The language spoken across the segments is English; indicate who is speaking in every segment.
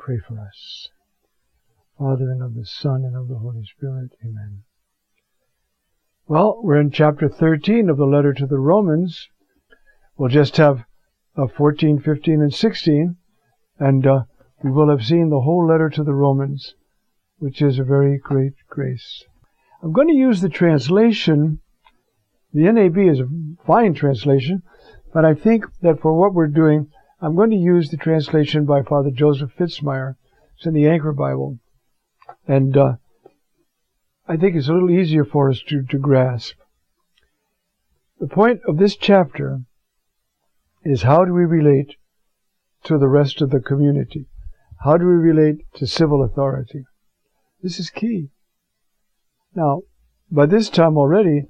Speaker 1: pray for us. Father, and of the Son, and of the Holy Spirit. Amen. Well, we're in chapter 13 of the letter to the Romans. We'll just have uh, 14, 15, and 16, and uh, we will have seen the whole letter to the Romans, which is a very great grace. I'm going to use the translation. The NAB is a fine translation, but I think that for what we're doing, I'm going to use the translation by Father Joseph Fitzmyer. It's in the Anchor Bible. And uh, I think it's a little easier for us to, to grasp. The point of this chapter is how do we relate to the rest of the community? How do we relate to civil authority? This is key. Now, by this time already,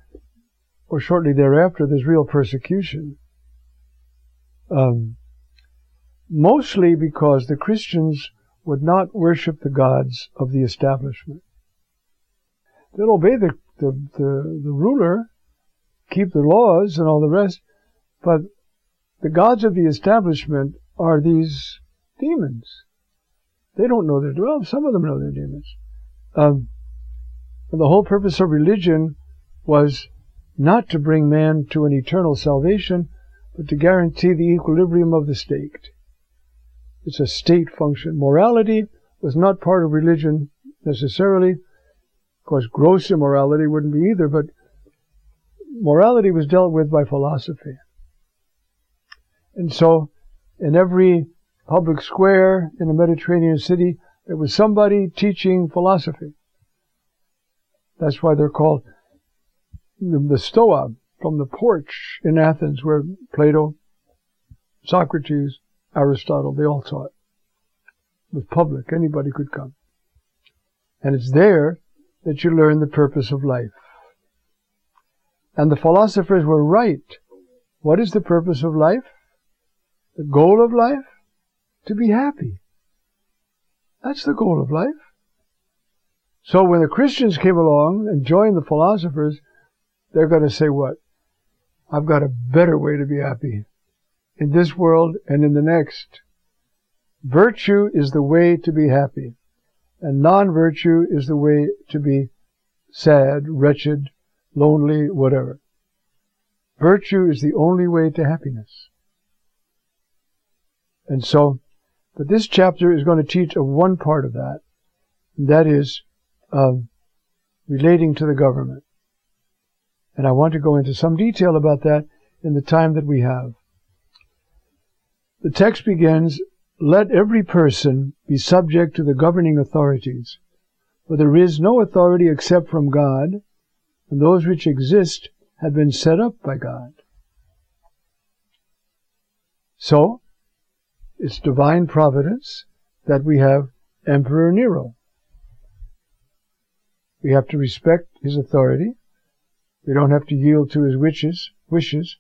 Speaker 1: or shortly thereafter, there's real persecution. Um, mostly because the Christians would not worship the gods of the establishment. They'll obey the, the, the, the ruler, keep the laws and all the rest, but the gods of the establishment are these demons. They don't know they're well. Some of them know they're demons. Um, the whole purpose of religion was not to bring man to an eternal salvation, but to guarantee the equilibrium of the state. It's a state function. Morality was not part of religion necessarily. Of course, gross immorality wouldn't be either, but morality was dealt with by philosophy. And so, in every public square in a Mediterranean city, there was somebody teaching philosophy. That's why they're called the Stoa from the porch in Athens where Plato, Socrates, Aristotle, they all taught. It was public, anybody could come. And it's there that you learn the purpose of life. And the philosophers were right. What is the purpose of life? The goal of life? To be happy. That's the goal of life. So when the Christians came along and joined the philosophers, they're going to say what? I've got a better way to be happy in this world and in the next. Virtue is the way to be happy, and non-virtue is the way to be sad, wretched, lonely, whatever. Virtue is the only way to happiness. And so, but this chapter is going to teach of one part of that, and that is um, relating to the government. And I want to go into some detail about that in the time that we have. The text begins, Let every person be subject to the governing authorities, for there is no authority except from God, and those which exist have been set up by God. So, it's divine providence that we have Emperor Nero. We have to respect his authority. We don't have to yield to his wishes. Wishes.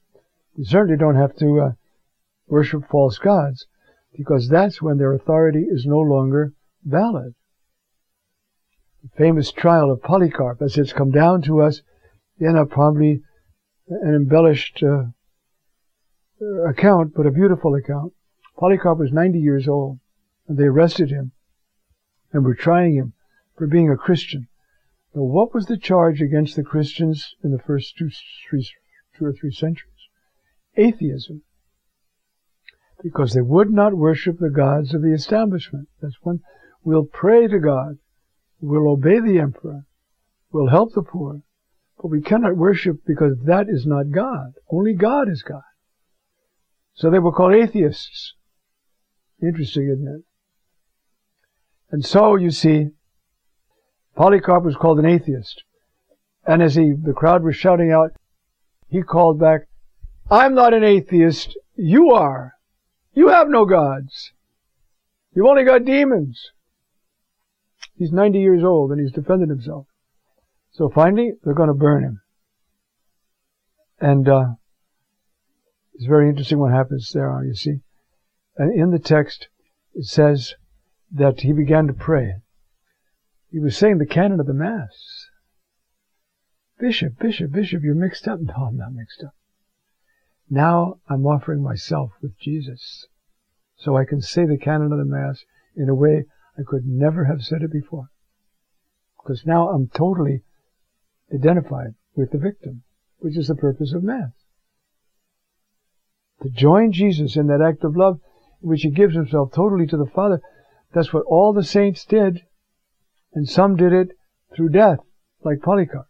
Speaker 1: We certainly don't have to uh, worship false gods, because that's when their authority is no longer valid. The famous trial of Polycarp, as it's come down to us in a probably an embellished uh, account, but a beautiful account. Polycarp was 90 years old, and they arrested him and were trying him for being a Christian. Now, what was the charge against the Christians in the first two, three, two or three centuries? Atheism because they would not worship the gods of the establishment. That's when we'll pray to God, we'll obey the emperor, we'll help the poor, but we cannot worship because that is not God. Only God is God. So they were called atheists. Interesting, isn't it? And so, you see, Polycarp was called an atheist. And as he, the crowd was shouting out, he called back, I'm not an atheist, you are. You have no gods. You've only got demons. He's 90 years old and he's defended himself. So finally, they're going to burn him. And uh, it's very interesting what happens there, you see. And in the text, it says that he began to pray. He was saying the canon of the Mass. Bishop, Bishop, Bishop, you're mixed up. No, I'm not mixed up. Now I'm offering myself with Jesus so I can say the canon of the Mass in a way I could never have said it before. Because now I'm totally identified with the victim, which is the purpose of Mass. To join Jesus in that act of love in which he gives himself totally to the Father, that's what all the saints did, and some did it through death, like Polycarp.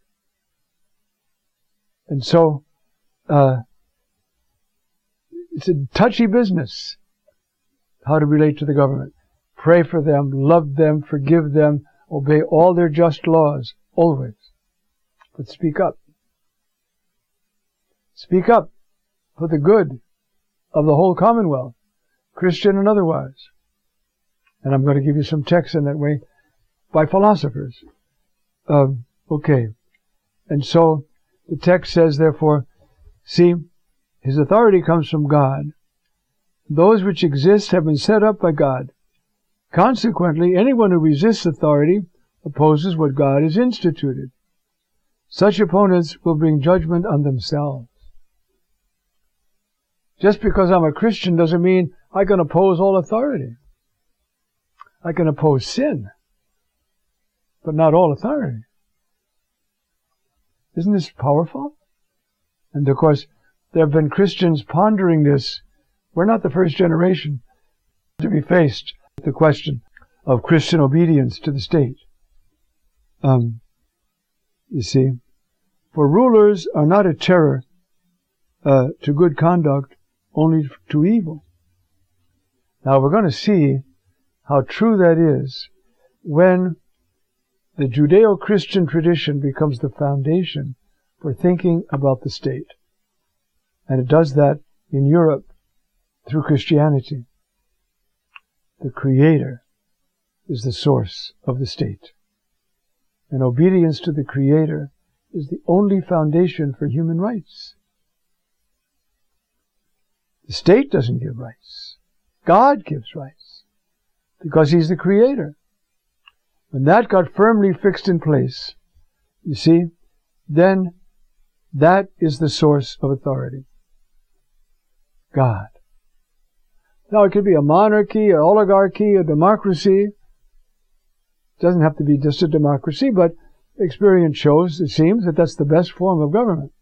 Speaker 1: And so, uh, it's a touchy business how to relate to the government. Pray for them, love them, forgive them, obey all their just laws, always. But speak up. Speak up for the good of the whole Commonwealth, Christian and otherwise. And I'm going to give you some texts in that way by philosophers. Um, okay. And so the text says, therefore, see, his authority comes from God. Those which exist have been set up by God. Consequently, anyone who resists authority opposes what God has instituted. Such opponents will bring judgment on themselves. Just because I'm a Christian doesn't mean I can oppose all authority. I can oppose sin, but not all authority. Isn't this powerful? And of course, there have been Christians pondering this. We're not the first generation to be faced with the question of Christian obedience to the state. Um, you see, for rulers are not a terror uh, to good conduct, only to evil. Now we're going to see how true that is when the Judeo-Christian tradition becomes the foundation for thinking about the state. And it does that in Europe through Christianity. The Creator is the source of the state. And obedience to the Creator is the only foundation for human rights. The state doesn't give rights. God gives rights. Because He's the Creator. When that got firmly fixed in place, you see, then that is the source of authority. God. Now it could be a monarchy, an oligarchy, a democracy. It doesn't have to be just a democracy, but experience shows, it seems, that that's the best form of government.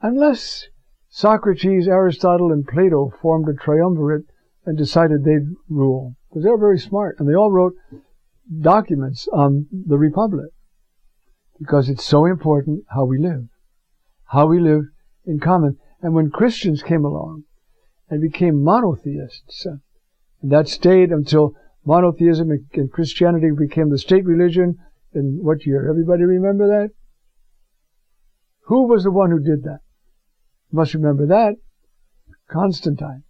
Speaker 1: Unless Socrates, Aristotle, and Plato formed a triumvirate and decided they'd rule. Because they were very smart, and they all wrote documents on the Republic. Because it's so important how we live. How we live in common. And when Christians came along and became monotheists, uh, and that stayed until monotheism and Christianity became the state religion in what year? Everybody remember that? Who was the one who did that? You must remember that. Constantine,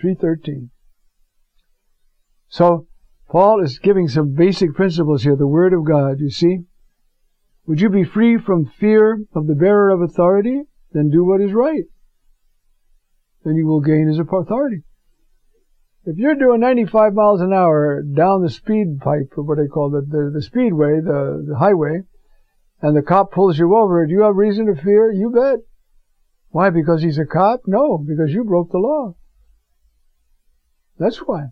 Speaker 1: 313. So, Paul is giving some basic principles here, the Word of God, you see. Would you be free from fear of the bearer of authority? Then do what is right. Then you will gain his authority. If you're doing 95 miles an hour down the speed pipe, or what they call the, the, the speedway, the, the highway, and the cop pulls you over, do you have reason to fear? You bet. Why? Because he's a cop? No, because you broke the law. That's why.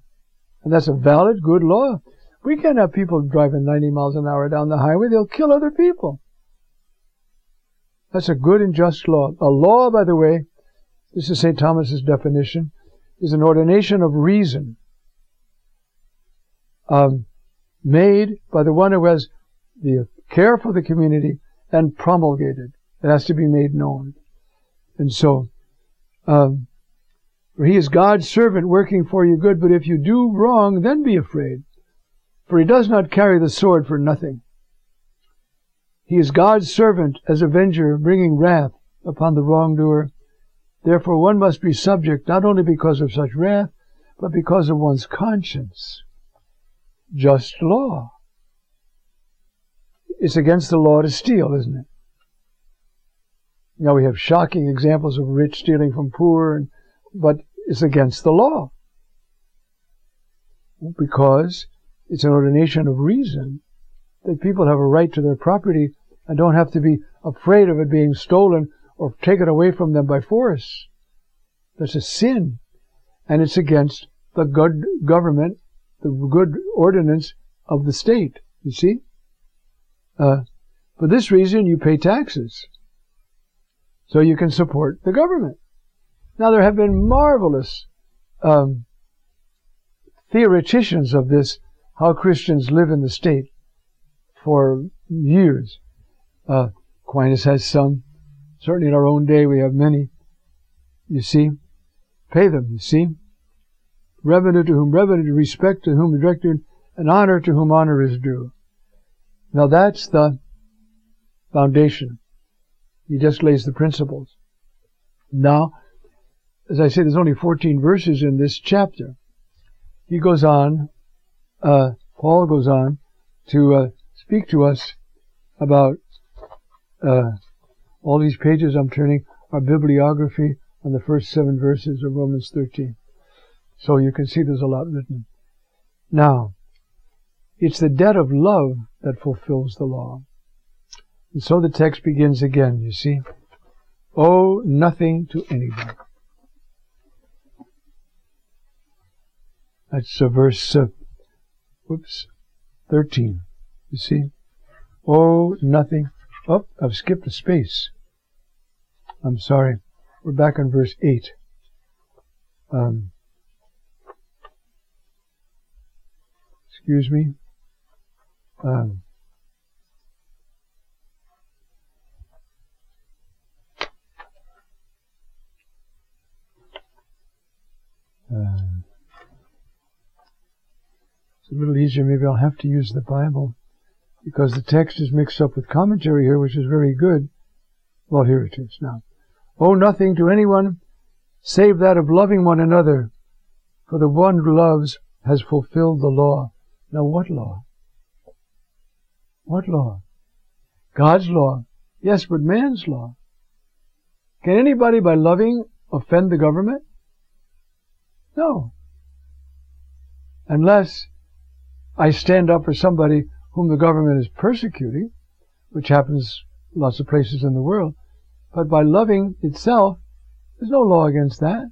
Speaker 1: And that's a valid, good law. We can't have people driving 90 miles an hour down the highway. They'll kill other people. That's a good and just law. A law, by the way, this is St. Thomas's definition, is an ordination of reason um, made by the one who has the care for the community and promulgated. It has to be made known. And so, um, for he is God's servant working for you good, but if you do wrong, then be afraid. For he does not carry the sword for nothing. He is God's servant as avenger, bringing wrath upon the wrongdoer. Therefore one must be subject not only because of such wrath, but because of one's conscience. Just law. It's against the law to steal, isn't it? Now we have shocking examples of rich stealing from poor, but it's against the law. Because it's an ordination of reason that people have a right to their property and don't have to be afraid of it being stolen or taken away from them by force. That's a sin. And it's against the good government, the good ordinance of the state. You see? Uh, for this reason, you pay taxes. So you can support the government. Now, there have been marvelous um, theoreticians of this, how Christians live in the state, for years. Uh, Aquinas has some. Certainly in our own day, we have many. You see? Pay them, you see? Revenue to whom revenue, respect to whom directed, and honor to whom honor is due. Now that's the foundation. He just lays the principles. Now, as I say, there's only 14 verses in this chapter. He goes on, uh, Paul goes on to uh, speak to us about uh, all these pages I'm turning are bibliography on the first seven verses of Romans 13. So you can see there's a lot written. Now, it's the debt of love that fulfills the law. And so the text begins again, you see. Owe nothing to anybody. That's uh, verse, uh, whoops, 13. You see? Owe nothing. Oh, I've skipped a space. I'm sorry. We're back on verse 8. Um, excuse me. Um, uh, it's a little easier. Maybe I'll have to use the Bible because the text is mixed up with commentary here, which is very good. Well, here it is now. Owe nothing to anyone save that of loving one another, for the one who loves has fulfilled the law. Now, what law? What law? God's law. Yes, but man's law. Can anybody by loving offend the government? No. Unless I stand up for somebody whom the government is persecuting, which happens lots of places in the world. But by loving itself, there's no law against that.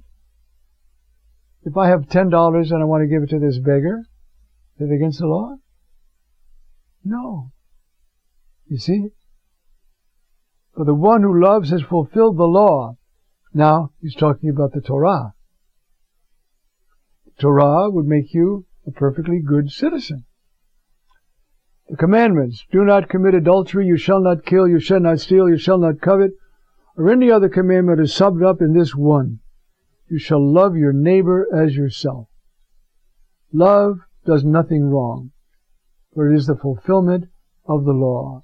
Speaker 1: If I have ten dollars and I want to give it to this beggar, is it against the law? No. You see? For the one who loves has fulfilled the law. Now, he's talking about the Torah. The Torah would make you a perfectly good citizen. The commandments, do not commit adultery, you shall not kill, you shall not steal, you shall not covet, or any other commandment is summed up in this one. You shall love your neighbor as yourself. Love does nothing wrong, for it is the fulfillment of the law.